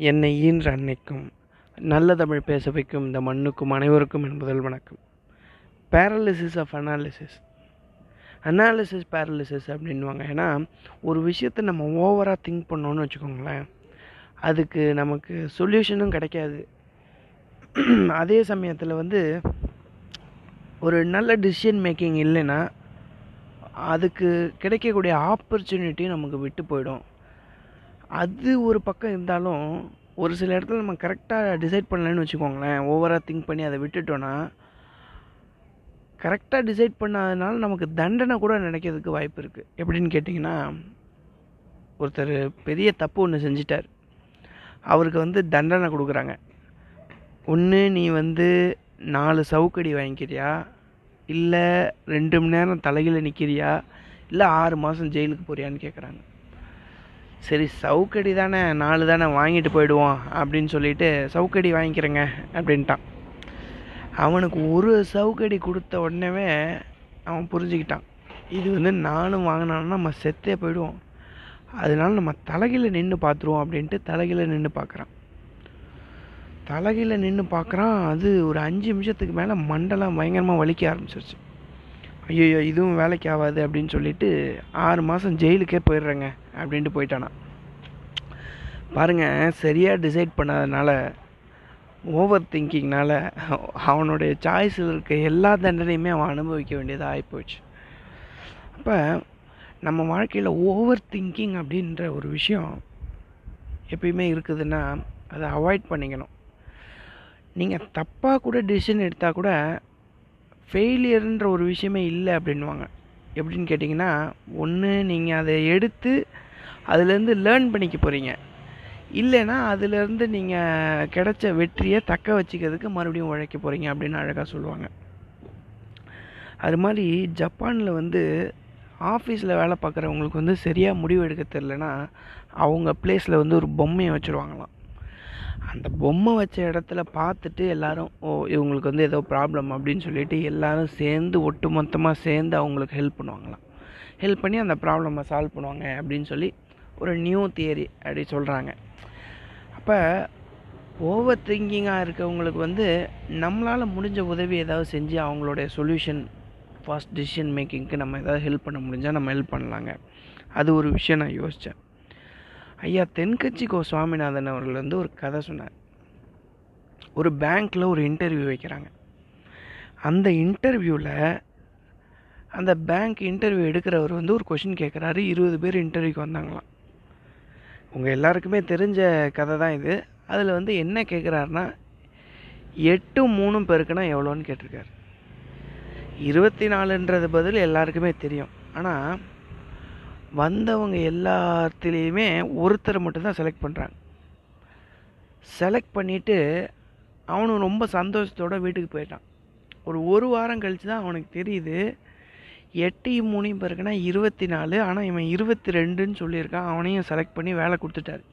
என்னை ஈன்ற அன்னைக்கும் நல்ல தமிழ் பேச வைக்கும் இந்த மண்ணுக்கும் அனைவருக்கும் என் முதல் வணக்கம். Paralysis of analysis analysis paralysis அப்படின்வாங்க ஏன்னா ஒரு விஷயத்தை நம்ம ஓவராக திங்க் பண்ணோன்னு வச்சுக்கோங்களேன் அதுக்கு நமக்கு சொல்யூஷனும் கிடைக்காது. அதே சமயத்தில் வந்து ஒரு நல்ல டிசிஷன் மேக்கிங் இல்லைன்னா அதுக்கு கிடைக்கக்கூடிய ஆப்பர்ச்சுனிட்டி நமக்கு விட்டு போயிடும். அது ஒரு பக்கம் இருந்தாலும் ஒரு சில இடத்துல நம்ம கரெக்டாக டிசைட் பண்ணலன்னு வச்சுக்கோங்களேன் ஓவராக திங்க் பண்ணி அதை விட்டுட்டோன்னா கரெக்டாக டிசைட் பண்ணாதனால நமக்கு தண்டனை கூட நினைக்கிறதுக்கு வாய்ப்பு இருக்குது எப்படின்னு கேட்டிங்கன்னா ஒருத்தர் பெரிய தப்பு ஒன்று செஞ்சிட்டார். அவருக்கு வந்து தண்டனை கொடுக்குறாங்க. ஒன்று நீ வந்து நாலு சவுக்கடி வாங்கிக்கிறியா? இல்லை ரெண்டு மணி நேரம் தலையில் நிற்கிறியா இல்லை ஆறு மாதம் ஜெயிலுக்கு போறியான்னு கேட்குறாங்க சரி சவுக்கடி தானே நாலு தானே வாங்கிட்டு போயிடுவோம் அப்படின்னு சொல்லிட்டு சவுக்கடி வாங்கிக்கிறேங்க அப்படின்ட்டான். அவனுக்கு ஒரு சவுக்கடி கொடுத்த உடனேவே அவன் புரிஞ்சுக்கிட்டான். இது வந்து நானும் வாங்கினான்னா நம்ம செத்தே போயிடுவோம். அதனால நம்ம தலைகீழ நின்று பார்த்துருவோம் அப்படின்ட்டு தலைகீழ நின்று பார்க்குறான் தலைகீழ நின்று பார்க்குறான் அது ஒரு அஞ்சு நிமிஷத்துக்கு மேலே மண்டலம் பயங்கரமாக வலிக்க ஆரம்பிச்சிருச்சு. ஐயோ இதுவும் வேலைக்கு ஆகாது அப்படின்னு சொல்லிட்டு ஆறு மாதம் ஜெயிலுக்கே போயிடுறேங்க அப்படின்ட்டு போயிட்டானா பாருங்கள் சரியாக டிசைட் பண்ணாதனால ஓவர் திங்கிங்னால் அவனுடைய சாய்ஸில் இருக்க எல்லா தண்டனையுமே அவன் அனுபவிக்க வேண்டியதாக ஆகிப்போச்சு அப்போ நம்ம வாழ்க்கையில் ஓவர் திங்கிங் அப்படின்ற ஒரு விஷயம் எப்பயுமே இருக்குதுன்னா அதை அவாய்ட் பண்ணிக்கணும். நீங்கள் தப்பாக கூட டிசிஷன் எடுத்தால் கூட ஃபெயிலியர்ன்ற ஒரு விஷயமே இல்லை அப்படின்வாங்க எப்படின்னு கேட்டிங்கன்னா ஒன்று நீங்கள் அதை எடுத்து அதுலேருந்து லேர்ன் பண்ணிக்க போகிறீங்க இல்லைன்னா அதுலேருந்து நீங்கள் கிடைச்ச வெற்றியை தக்க வச்சுக்கிறதுக்கு மறுபடியும் உழைக்க போகிறீங்க அப்படின்னு அழகாக சொல்லுவாங்க. அது மாதிரி ஜப்பானில் வந்து ஆஃபீஸில் வேலை பார்க்குறவங்களுக்கு வந்து சரியாக முடிவு எடுக்க தெரிலனா அவங்க பிளேஸில் வந்து ஒரு பொம்மையை வச்சுருவாங்களாம். அந்த பொம்மை வச்ச இடத்துல பார்த்துட்டு எல்லாரும் ஓ இவங்களுக்கு வந்து ஏதோ ப்ராப்ளம் அப்படின்னு சொல்லிட்டு எல்லாரும் சேர்ந்து ஒட்டு மொத்தமாக சேர்ந்து அவங்களுக்கு ஹெல்ப் பண்ணுவாங்களாம். ஹெல்ப் பண்ணி அந்த ப்ராப்ளமை சால்வ் பண்ணுவாங்க அப்படின்னு சொல்லி ஒரு நியூ தியரி அப்படி சொல்கிறாங்க அப்போ ஓவர் திங்கிங்காக இருக்கவங்களுக்கு வந்து நம்மளால் முடிஞ்ச உதவி ஏதாவது செஞ்சு அவங்களுடைய சொல்யூஷன் ஃபாஸ்ட் டிசிஷன் மேக்கிங்க்கு நம்ம ஏதாவது ஹெல்ப் பண்ண முடிஞ்சால் நம்ம ஹெல்ப் பண்ணலாங்க. அது ஒரு விஷயம் நான் யோசித்தேன் ஐயா தென்கட்சி கோ சுவாமிநாதன் அவர்கள் வந்து ஒரு கதை சொன்னார். ஒரு பேங்க்கில் ஒரு இன்டர்வியூ வைக்கிறாங்க. அந்த இன்டர்வியூவில் அந்த பேங்க் இன்டர்வியூ எடுக்கிறவர் வந்து ஒரு கொஷின் கேட்குறாரு. இருபது பேர் இன்டர்வியூக்கு வந்தாங்களாம். உங்கள் எல்லாருக்குமே தெரிஞ்ச கதை தான் இது. அதில் வந்து என்ன கேட்குறாருன்னா எட்டு மூணும் பெருக்குனா எவ்வளோன்னு கேட்டிருக்காரு. இருபத்தி நாலுன்றது பதில் எல்லாருக்குமே தெரியும். ஆனால் வந்தவங்க எல்லாத்துலேயுமே ஒருத்தரை மட்டும்தான் செலக்ட் பண்ணுறாங்க செலக்ட் பண்ணிவிட்டு அவனும் ரொம்ப சந்தோஷத்தோடு வீட்டுக்கு போயிட்டான். ஒரு ஒரு வாரம் கழித்து தான் அவனுக்கு தெரியுது. எட்டையும் மூணையும் பிறகுனா இருபத்தி நாலு ஆனால் இவன் இருபத்தி ரெண்டுன்னு சொல்லியிருக்கான். அவனையும் செலக்ட் பண்ணி வேலை கொடுத்துட்டாரு.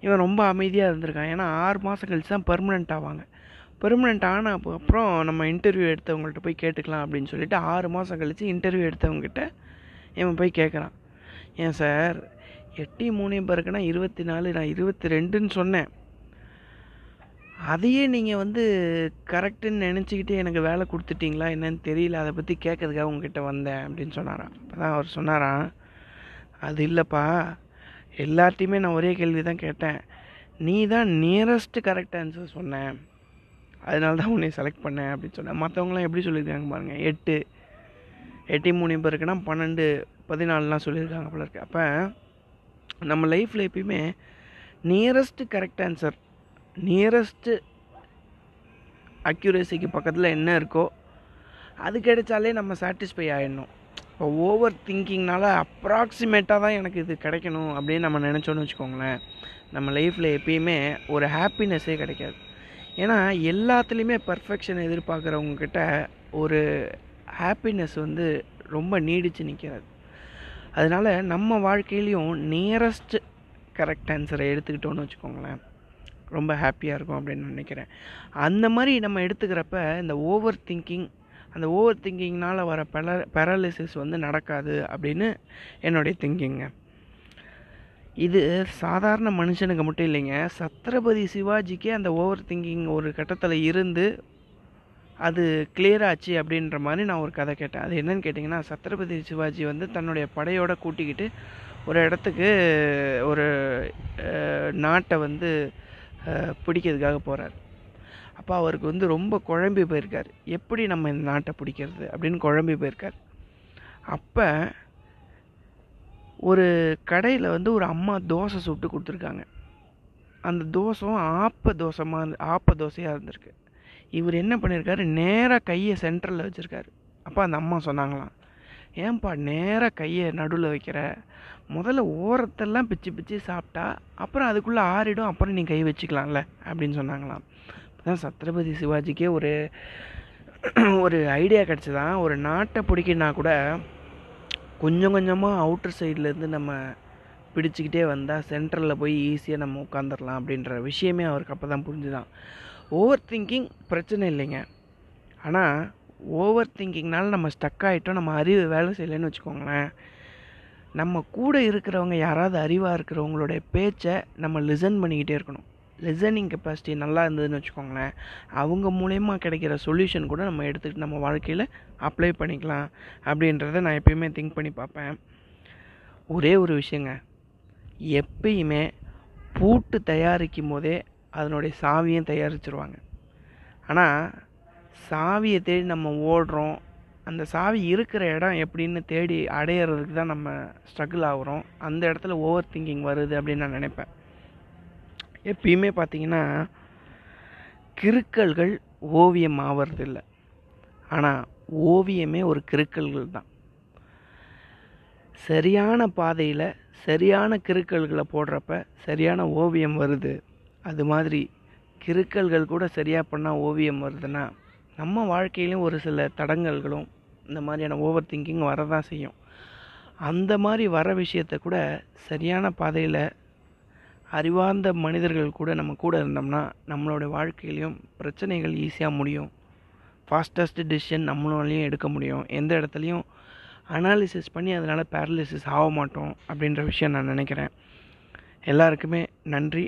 இவன் ரொம்ப அமைதியாக இருந்திருக்கான். ஏன்னா ஆறு மாதம் கழித்து தான் பர்மனெண்ட் ஆவாங்க. பெர்மனெண்ட் ஆன அப்புறம் நம்ம இன்டர்வியூ எடுத்தவங்கள்ட்ட போய் கேட்டுக்கலாம் அப்படின்னு சொல்லிட்டு ஆறு மாதம் கழித்து இன்டர்வியூ எடுத்தவங்ககிட்ட இவன் போய் கேட்குறான் ஏன் சார்? எட்டி மூணு பேருக்குன்னா இருபத்தி நாலு நான் இருபத்தி ரெண்டுன்னு சொன்னேன். அதையே நீங்கள் வந்து கரெக்டுன்னு நினச்சிக்கிட்டு எனக்கு வேலை கொடுத்துட்டிங்களா? என்னன்னு தெரியல. அதை பற்றி கேட்கறதுக்காக உங்ககிட்ட வந்தேன் அப்படின்னு சொன்னாராம். அப்போ தான் அவர் சொன்னாராம் அது இல்லைப்பா. எல்லார்ட்டையுமே நான் ஒரே கேள்வி தான் கேட்டேன். நீ தான் நியரஸ்ட்டு கரெக்ட் ஆன்சர் சொன்னேன். அதனால தான் உன்னை செலக்ட் பண்ணேன் அப்படின்னு சொன்னேன். மற்றவங்களாம் எப்படி சொல்லியிருக்காங்க பாருங்கள் எட்டு. எட்டி மூணு பேருக்குன்னா பன்னெண்டு. பதினாலுலாம் சொல்லியிருக்காங்க போல இருக்கு. அப்போ நம்ம லைஃப்பில் எப்பயுமே நியரஸ்ட்டு கரெக்ட் ஆன்சர் நியரஸ்ட்டு அக்யூரேசிக்கு பக்கத்தில் என்ன இருக்கோ அது கிடைச்சாலே நம்ம சாட்டிஸ்ஃபை ஆகிடணும் இப்போ ஓவர் திங்கிங்னால அப்ராக்சிமேட்டாக தான் எனக்கு இது கிடைக்கணும் அப்படின்னு நம்ம நினச்சோன்னு வச்சுக்கோங்களேன். நம்ம லைஃப்பில் எப்பயுமே ஒரு ஹாப்பினஸ்ஸே கிடைக்காது. ஏன்னா எல்லாத்துலேயுமே பர்ஃபெக்ஷன் எதிர்பார்க்குறவங்கக்கிட்ட ஒரு ஹாப்பினஸ் வந்து ரொம்ப நீடித்து நிற்காது அதனால் நம்ம வாழ்க்கையிலையும் நியரஸ்ட் கரெக்ட் ஆன்சரை எடுத்துக்கிட்டோன்னு வச்சுக்கோங்களேன். ரொம்ப ஹாப்பியாக இருக்கும் அப்படின்னு நினைக்கிறேன். அந்த மாதிரி நம்ம எடுத்துக்கிறப்ப இந்த ஓவர் திங்கிங் அந்த ஓவர் திங்கிங்னால் வர பெல பேரலிசிஸ் வந்து நடக்காது அப்படின்னு என்னுடைய திங்கிங்க இது சாதாரண மனுஷனுக்கு மட்டும் இல்லைங்க. சத்ரபதி சிவாஜிக்கே அந்த ஓவர் திங்கிங் ஒரு கட்டத்தில் இருந்து அது கிளியர் ஆச்சு அப்படின்ற மாதிரி நான் ஒரு கதை கேட்டேன். அது என்னன்னு கேட்டிங்கன்னா சத்ரபதி சிவாஜி வந்து தன்னுடைய படையோட கூட்டிக்கிட்டு ஒரு இடத்துக்கு ஒரு நாட்டை வந்து பிடிக்கிறதுக்காக போகிறார் அப்போ அவருக்கு வந்து ரொம்ப குழம்பி போயிருக்கார். எப்படி நம்ம இந்த நாட்டை பிடிக்கிறது அப்படின்னு குழம்பி போயிருக்கார். அப்போ ஒரு கடையில் வந்து ஒரு அம்மா தோசை சுட்டு கொடுத்துருக்காங்க. அந்த தோசை ஆப்ப தோசைமாக ஆப்ப தோசையாக இருந்திருக்கு. இவர் என்ன பண்ணியிருக்காரு நேராக கையை சென்டரில் வச்சுருக்காரு. அப்போ அந்த அம்மா சொன்னாங்களாம் ஏன்பா நேராக கையை நடுவில் வைக்கிற? முதல்ல ஓரத்தெல்லாம் பிச்சு பிச்சு சாப்பிட்டா அப்புறம் அதுக்குள்ளே ஆறிடும் அப்புறம் நீ கை வச்சுக்கலாம்ல? அப்படின்னு சொன்னாங்களாம். தான் சத்ரபதி சிவாஜிக்கே ஒரு ஒரு ஐடியா கிடச்சிதான். ஒரு நாட்டை பிடிக்கினா கூட கொஞ்சம் கொஞ்சமாக அவுட்டர் சைட்லேருந்து நம்ம பிடிச்சிக்கிட்டே வந்தால் சென்டரில் போய் ஈஸியாக நம்ம உட்காந்துடலாம் அப்படின்ற விஷயமே அவருக்கு அப்போ தான் புரிஞ்சுதான். ஓவர் திங்கிங் பிரச்சனை இல்லைங்க. ஆனால் ஓவர் திங்கிங்னால நம்ம ஸ்டக் ஆகிட்டோம் நம்ம அறிவு வேலை செய்யலைன்னு வச்சுக்கோங்களேன். நம்ம கூட இருக்கிறவங்க யாராவது அறிவாக இருக்கிறவங்களுடைய பேச்சை நம்ம லிசன் பண்ணிக்கிட்டே இருக்கணும். லிசனிங் கெப்பாசிட்டி நல்லா இருந்ததுன்னு வச்சுக்கோங்களேன். அவங்க மூலயமா கிடைக்கிற சொல்யூஷன் கூட நம்ம எடுத்துக்கிட்டு நம்ம வாழ்க்கையில் அப்ளை பண்ணிக்கலாம். அப்படின்றத நான் எப்பயுமே திங்க் பண்ணி பார்ப்பேன். ஒரே ஒரு விஷயங்க. எப்பயுமே பூட்டு தயாரிக்கும் போதே அதனுடைய சாவியும் தயாரிச்சிருவாங்க. ஆனால் சாவியை தேடி நம்ம ஓடுறோம் அந்த சாவி இருக்கிற இடம் எப்படின்னு தேடி அடையிறதுக்கு தான் நம்ம ஸ்ட்ரகிள் ஆகுறோம். அந்த இடத்துல ஓவர் திங்கிங் வருது அப்படின்னு நான் நினைப்பேன். எப்பயுமே பார்த்தீங்கன்னா கிறுக்கல்கள் ஓவியம் ஆவறதில்லை. ஆனால் ஓவியமே ஒரு கிருக்கல்கள் தான். சரியான பாதையில் சரியான கிருக்கல்களை போடுறப்ப சரியான ஓவியம் வருது. அது மாதிரி கிறுக்கல்கள் கூட சரியாக பண்ணால் ஓவியம் வருதுன்னா நம்ம வாழ்க்கையிலும் ஒரு சில தடங்கல்களும் இந்த மாதிரியான ஓவர் திங்கிங் வரதான் செய்யும். அந்த மாதிரி வர விஷயத்தை கூட சரியான பாதையில் அறிவார்ந்த மனிதர்கள் கூட நம்ம கூட இருந்தோம்னா நம்மளோட வாழ்க்கையிலையும் பிரச்சனைகள் ஈஸியாக முடியும். ஃபாஸ்டஸ்ட் டிசிஷன் நம்மளாலையும் எடுக்க முடியும். எந்த இடத்துலையும் அனாலிசிஸ் பண்ணி அதனால் பேரலிசிஸ் ஆக மாட்டோம் அப்படின்ற விஷயம் நான் நினைக்கிறேன். எல்லாருக்குமே நன்றி.